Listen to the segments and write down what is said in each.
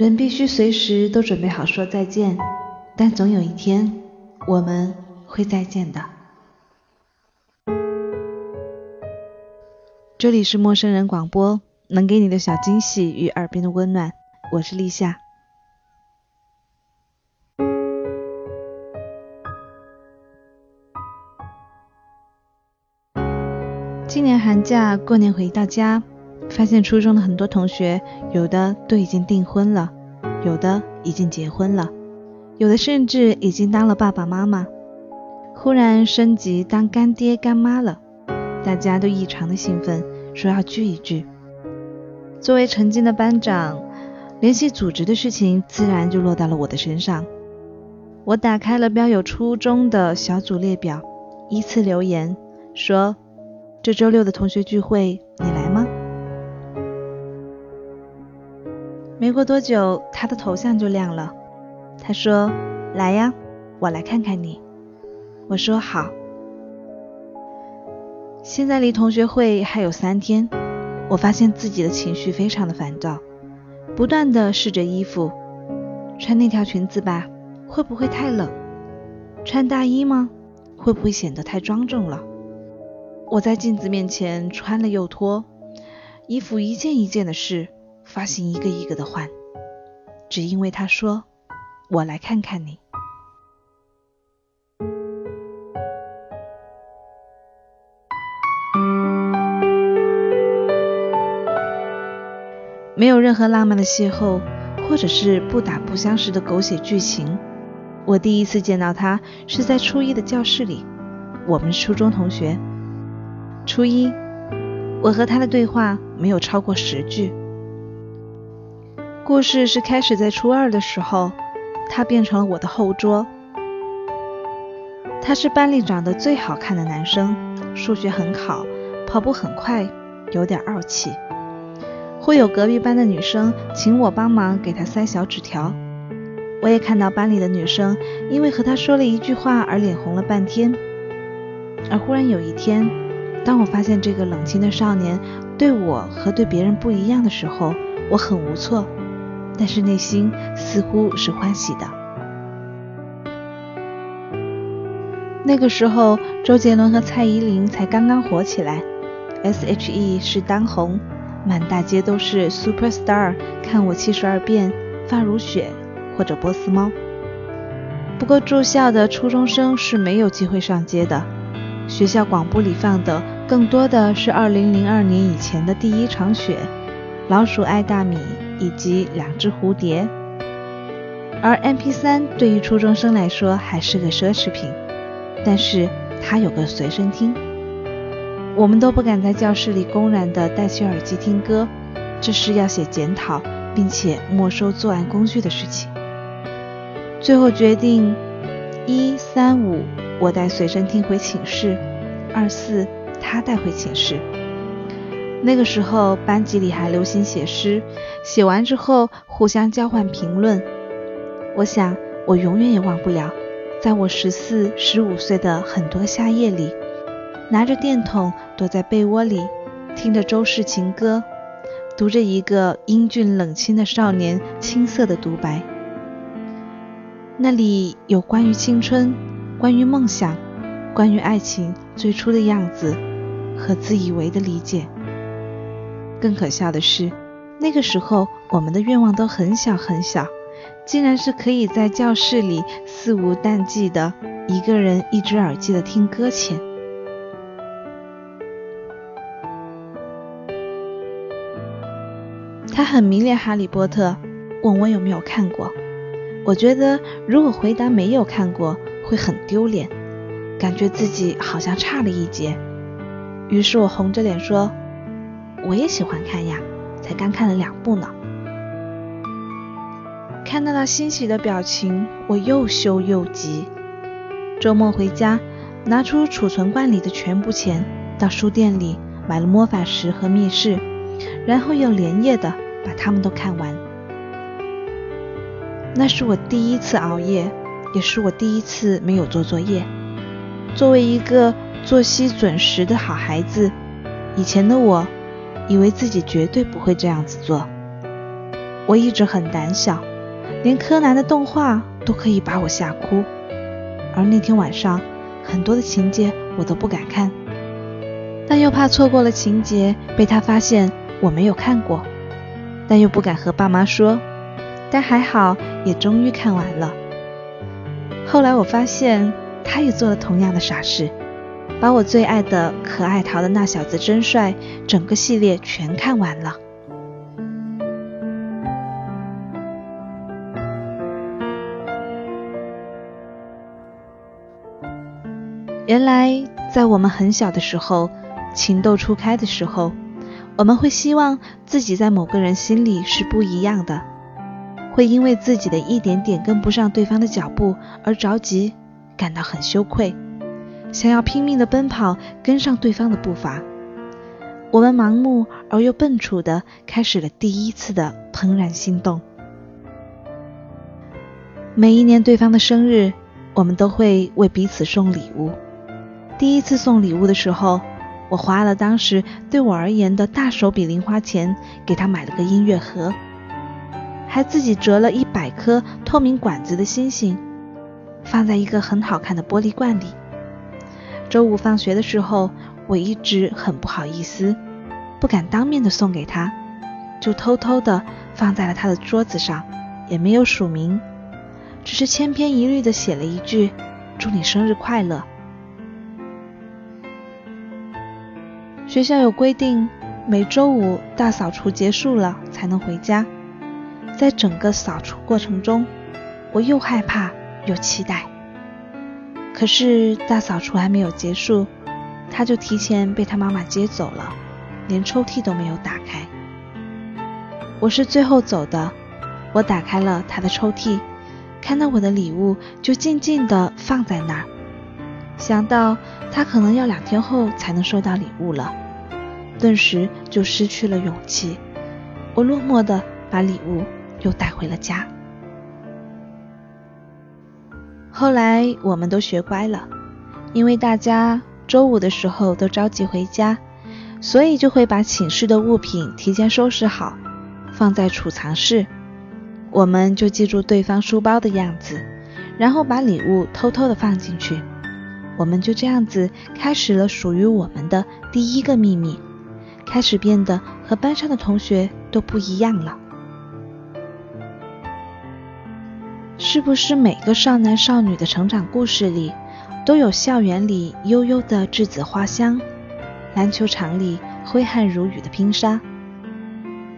人必须随时都准备好说再见，但总有一天我们会再见的。这里是陌生人广播，能给你的小惊喜与耳边的温暖，我是立夏。今年寒假过年回到家。发现初中的很多同学，有的都已经订婚了，有的已经结婚了，有的甚至已经当了爸爸妈妈，忽然升级当干爹干妈了，大家都异常的兴奋，说要聚一聚。作为曾经的班长，联系组织的事情自然就落到了我的身上。我打开了标有初中的小组列表，依次留言说：“这周六的同学聚会，你来没过多久，他的头像就亮了。他说：“来呀，我来看看你。”我说：“好。”现在离同学会还有三天，我发现自己的情绪非常的烦躁，不断的试着衣服，穿那条裙子吧，会不会太冷？穿大衣吗？会不会显得太庄重了？我在镜子面前穿了又脱，衣服一件一件的试。发型一个一个的换，只因为他说：“我来看看你。”没有任何浪漫的邂逅，或者是不打不相识的狗血剧情。我第一次见到他是在初一的教室里，我们初中同学。初一，我和他的对话没有超过十句。故事是开始在初二的时候，他变成了我的后桌。他是班里长得最好看的男生，数学很好，跑步很快，有点傲气。会有隔壁班的女生请我帮忙给他塞小纸条。我也看到班里的女生因为和他说了一句话而脸红了半天。而忽然有一天，当我发现这个冷清的少年对我和对别人不一样的时候，我很无措。但是内心似乎是欢喜的。那个时候，周杰伦和蔡依林才刚刚火起来，S.H.E 是当红，满大街都是 Super Star，看我七十二变，发如雪或者波斯猫。不过住校的初中生是没有机会上街的，学校广播里放的更多的是二零零二年以前的第一场雪，老鼠爱大米。以及两只蝴蝶，而 MP3 对于初中生来说还是个奢侈品，但是它有个随身听，我们都不敢在教室里公然的戴起耳机听歌，这是要写检讨并且没收作案工具的事情。最后决定一三五我带随身听回寝室，二四他带回寝室。那个时候，班级里还流行写诗，写完之后互相交换评论。我想，我永远也忘不了，在我十四、十五岁的很多夏夜里，拿着电筒躲在被窝里，听着周氏情歌，读着一个英俊冷清的少年青涩的独白。那里有关于青春，关于梦想，关于爱情最初的样子和自以为的理解。更可笑的是，那个时候我们的愿望都很小很小，竟然是可以在教室里肆无淡忌的一个人一只耳机的听搁浅。他很迷恋哈利波特，问我有没有看过。我觉得如果回答没有看过会很丢脸，感觉自己好像差了一截。于是我红着脸说。我也喜欢看呀，才刚看了两部呢。看到他欣喜的表情，我又羞又急。周末回家，拿出储存罐里的全部钱，到书店里买了《魔法石》和《密室》，然后又连夜的把他们都看完。那是我第一次熬夜，也是我第一次没有做作业。作为一个作息准时的好孩子，以前的我。以为自己绝对不会这样子做。我一直很胆小，连柯南的动画都可以把我吓哭。而那天晚上，很多的情节我都不敢看，但又怕错过了情节被他发现我没有看过，但又不敢和爸妈说。但还好，也终于看完了。后来我发现，他也做了同样的傻事，把我最爱的可爱淘的那小子真帅整个系列全看完了。原来，在我们很小的时候，情窦初开的时候，我们会希望自己在某个人心里是不一样的，会因为自己的一点点跟不上对方的脚步而着急，感到很羞愧，想要拼命的奔跑跟上对方的步伐。我们盲目而又笨拙的开始了第一次的怦然心动。每一年对方的生日，我们都会为彼此送礼物。第一次送礼物的时候，我花了当时对我而言的大手笔零花钱，给他买了个音乐盒，还自己折了一百颗透明管子的星星，放在一个很好看的玻璃罐里。周五放学的时候，我一直很不好意思，不敢当面的送给他，就偷偷的放在了他的桌子上，也没有署名，只是千篇一律的写了一句“祝你生日快乐”。学校有规定，每周五大扫除结束了才能回家。在整个扫除过程中，我又害怕又期待。可是大扫除还没有结束，他就提前被他妈妈接走了，连抽屉都没有打开。我是最后走的，我打开了他的抽屉，看到我的礼物就静静地放在那儿。想到他可能要两天后才能收到礼物了，顿时就失去了勇气。我落寞的把礼物又带回了家。后来我们都学乖了，因为大家周五的时候都着急回家，所以就会把寝室的物品提前收拾好，放在储藏室。我们就记住对方书包的样子，然后把礼物偷偷的放进去。我们就这样子开始了属于我们的第一个秘密，开始变得和班上的同学都不一样了。是不是每个少男少女的成长故事里，都有校园里悠悠的栀子花香，篮球场里挥汗如雨的拼杀，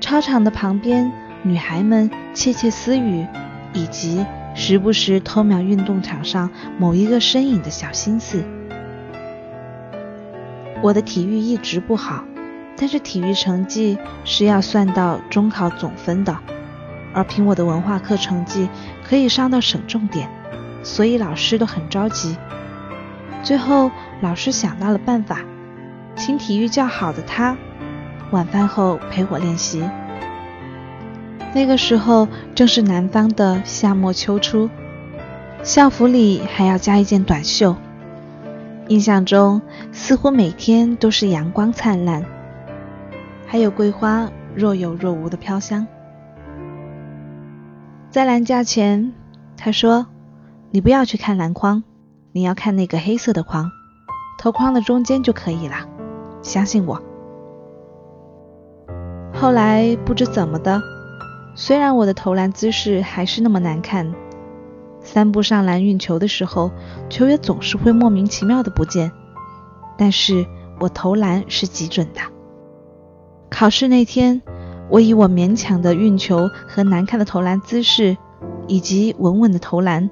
操场的旁边女孩们窃窃私语，以及。时不时偷瞄运动场上某一个身影的小心思。我的体育一直不好，但是体育成绩是要算到中考总分的，而凭我的文化课成绩可以上到省重点，所以老师都很着急。最后老师想到了办法，请体育较好的他晚饭后陪我练习。那个时候正是南方的夏末秋初，校服里还要加一件短袖。印象中似乎每天都是阳光灿烂，还有桂花若有若无的飘香。在栏架前，他说：“你不要去看篮筐，你要看那个黑色的框，投框的中间就可以了，相信我。”后来不知怎么的。虽然我的投篮姿势还是那么难看，三步上篮运球的时候，球也总是会莫名其妙的不见，但是我投篮是极准的。考试那天，我以我勉强的运球和难看的投篮姿势，以及稳稳的投篮，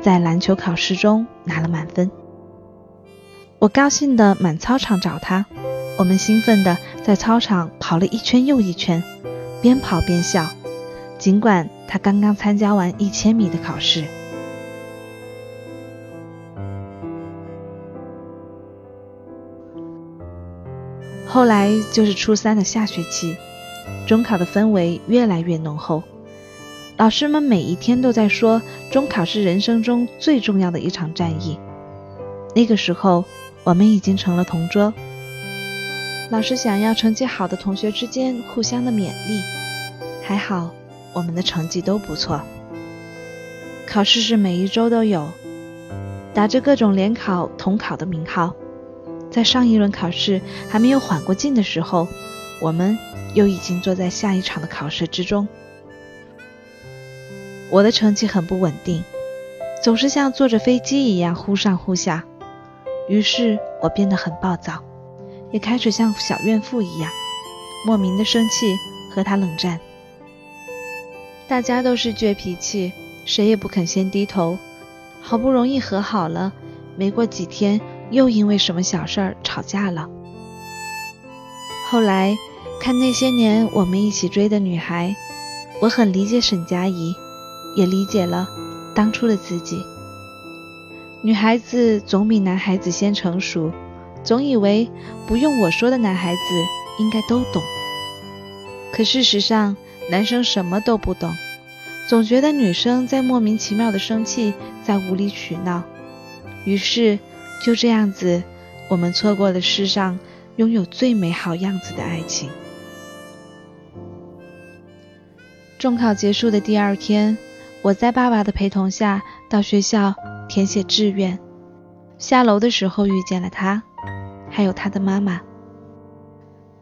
在篮球考试中拿了满分。我高兴的满操场找他，我们兴奋的在操场跑了一圈又一圈。边跑边笑，尽管他刚刚参加完一千米的考试。后来就是初三的下学期，中考的氛围越来越浓厚，老师们每一天都在说中考是人生中最重要的一场战役。那个时候，我们已经成了同桌。老师想要成绩好的同学之间互相的勉励，还好我们的成绩都不错。考试是每一周都有，打着各种联考、统考的名号。在上一轮考试还没有缓过劲的时候，我们又已经坐在下一场的考试之中。我的成绩很不稳定，总是像坐着飞机一样忽上忽下，于是我变得很暴躁，也开始像小怨妇一样，莫名的生气和他冷战。大家都是倔脾气，谁也不肯先低头。好不容易和好了，没过几天。又因为什么小事儿吵架了。后来看那些年我们一起追的女孩，我很理解沈佳宜，也理解了当初的自己。女孩子总比男孩子先成熟，总以为不用我说的男孩子应该都懂。可事实上，男生什么都不懂，总觉得女生在莫名其妙的生气，在无理取闹，于是。就这样子，我们错过了世上拥有最美好样子的爱情。中考结束的第二天，我在爸爸的陪同下到学校填写志愿。下楼的时候遇见了他，还有他的妈妈。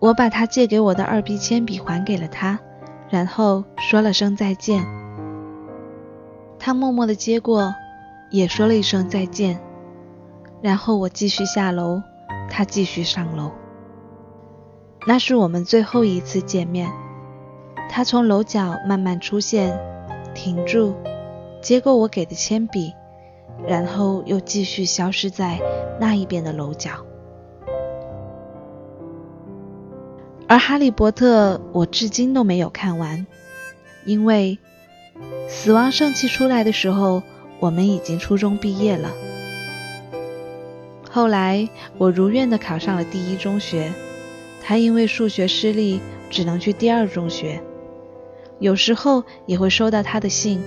我把他借给我的二 B 铅笔还给了他，然后说了声再见。他默默的接过，也说了一声再见。然后我继续下楼，他继续上楼。那是我们最后一次见面。他从楼角慢慢出现，停住，接过我给的铅笔，然后又继续消失在那一边的楼角。而《哈利波特》我至今都没有看完，因为死亡圣器出来的时候，我们已经初中毕业了。后来我如愿的考上了第一中学，他因为数学失利，只能去第二中学。有时候也会收到他的信，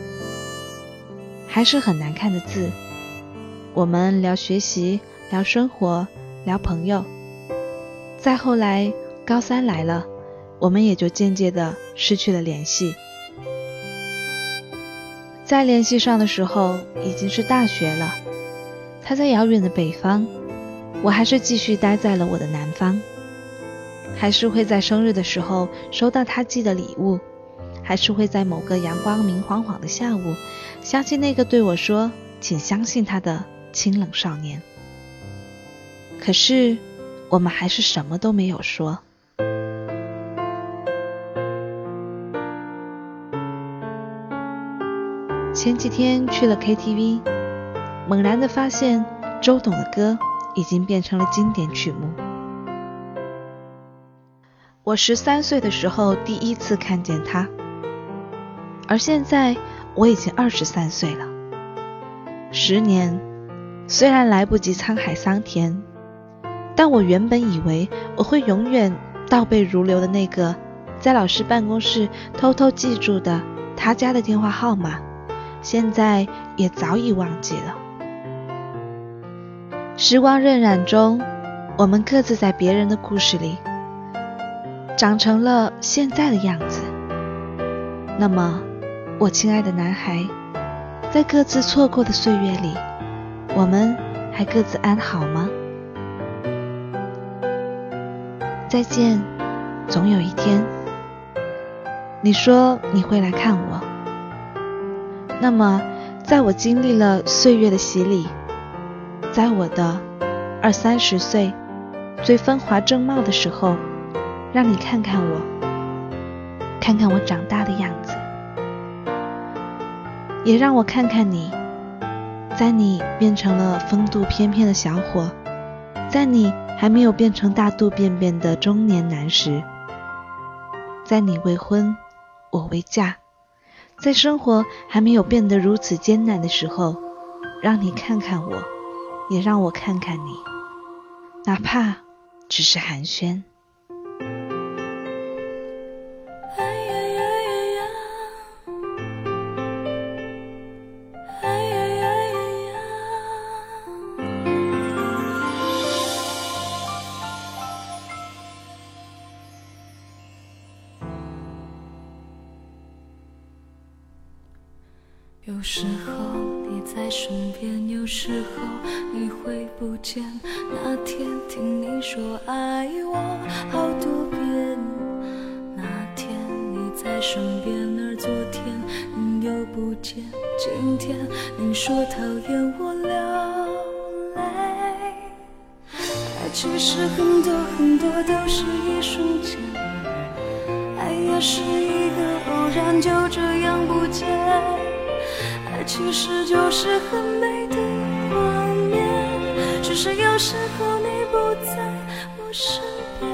还是很难看的字。我们聊学习，聊生活，聊朋友。再后来高三来了，我们也就渐渐的失去了联系。再联系上的时候，已经是大学了。他在遥远的北方，我还是继续待在了我的南方，还是会在生日的时候收到他寄的礼物，还是会在某个阳光明晃晃的下午，想起那个对我说“请相信他”的清冷少年。可是，我们还是什么都没有说。前几天去了 KTV。猛然的发现，周董的歌已经变成了经典曲目。我十三岁的时候第一次看见他，而现在我已经二十三岁了。十年虽然来不及沧海桑田，但我原本以为我会永远倒背如流的那个，在老师办公室偷偷记住的他家的电话号码，现在也早已忘记了。时光荏苒中，我们各自在别人的故事里长成了现在的样子。那么，我亲爱的男孩，在各自错过的岁月里，我们还各自安好吗？再见，总有一天，你说你会来看我。那么，在我经历了岁月的洗礼。在我的二三十岁最风华正茂的时候，让你看看我，看看我长大的样子，也让我看看你，在你变成了风度翩翩的小伙，在你还没有变成大肚便便的中年男时，在你未婚我未嫁，在生活还没有变得如此艰难的时候，让你看看我。也让我看看你，哪怕只是寒暄。说爱我好多遍，那天你在身边，而昨天你又不见。今天你说讨厌我流泪，爱其实很多很多都是一瞬间，爱也是一个偶然，就这样不见。爱其实就是很美的画面，只是有时候你不在身边。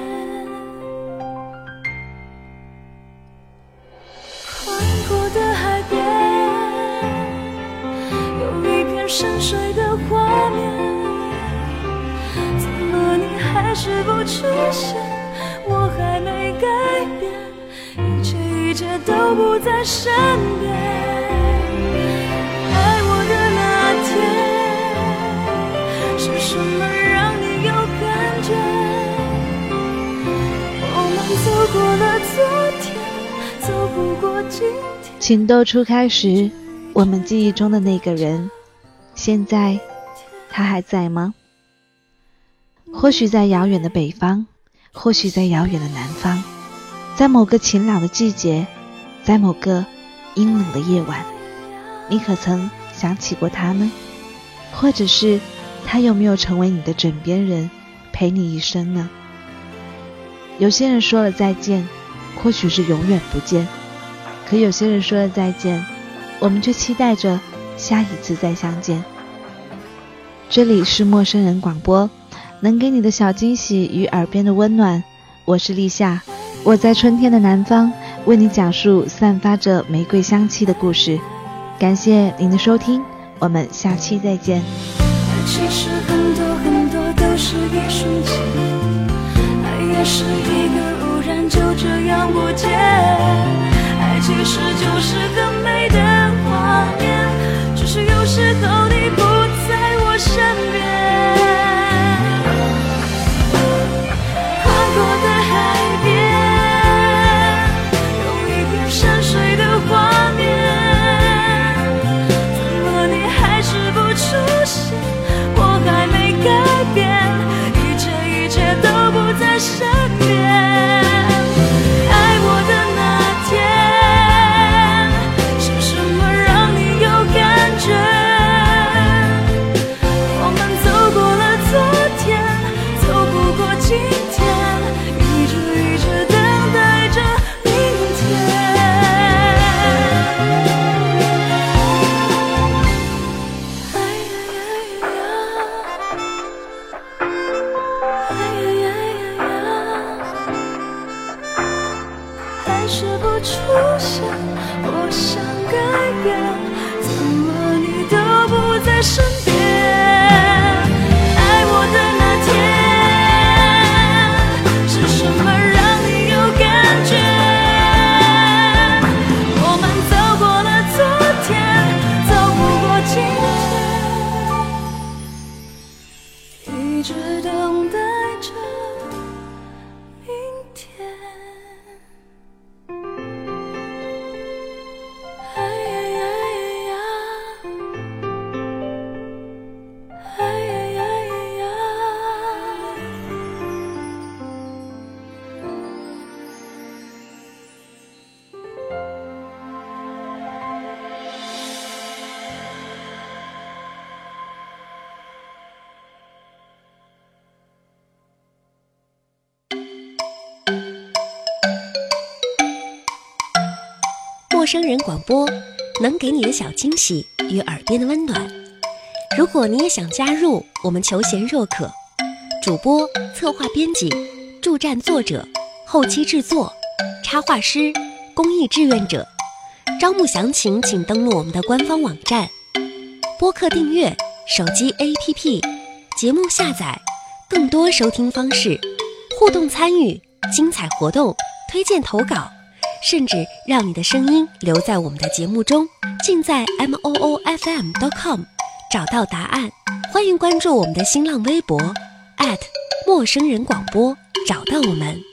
宽阔的海边，有一片深水的画面，怎么你还是不出现？我还没改变，一切一切都不在身边。情窦初开时，我们记忆中的那个人，现在他还在吗？或许在遥远的北方，或许在遥远的南方，在某个晴朗的季节，在某个阴冷的夜晚，你可曾想起过他呢？或者是他有没有成为你的枕边人，陪你一生呢？有些人说了再见，或许是永远不见；可有些人说了再见，我们却期待着下一次再相见。这里是陌生人广播，能给你的小惊喜与耳边的温暖。我是立夏，我在春天的南方为你讲述散发着玫瑰香气的故事。感谢您的收听，我们下期再见。其实很多很多都是一瞬间。爱也是一个偶然，就这样不见。其实就是更美的画面，只是有时候你不在我身边。陌生人广播，能给你的小惊喜与耳边的温暖。如果你也想加入，我们求贤若渴，主播、策划、编辑、助战作者、后期制作、插画师、公益志愿者，招募详情请登录我们的官方网站。播客订阅、手机 APP、节目下载、更多收听方式、互动参与、精彩活动、推荐投稿。甚至让你的声音留在我们的节目中，尽在 m o o f m dot com 找到答案。欢迎关注我们的新浪微博陌生人广播，找到我们。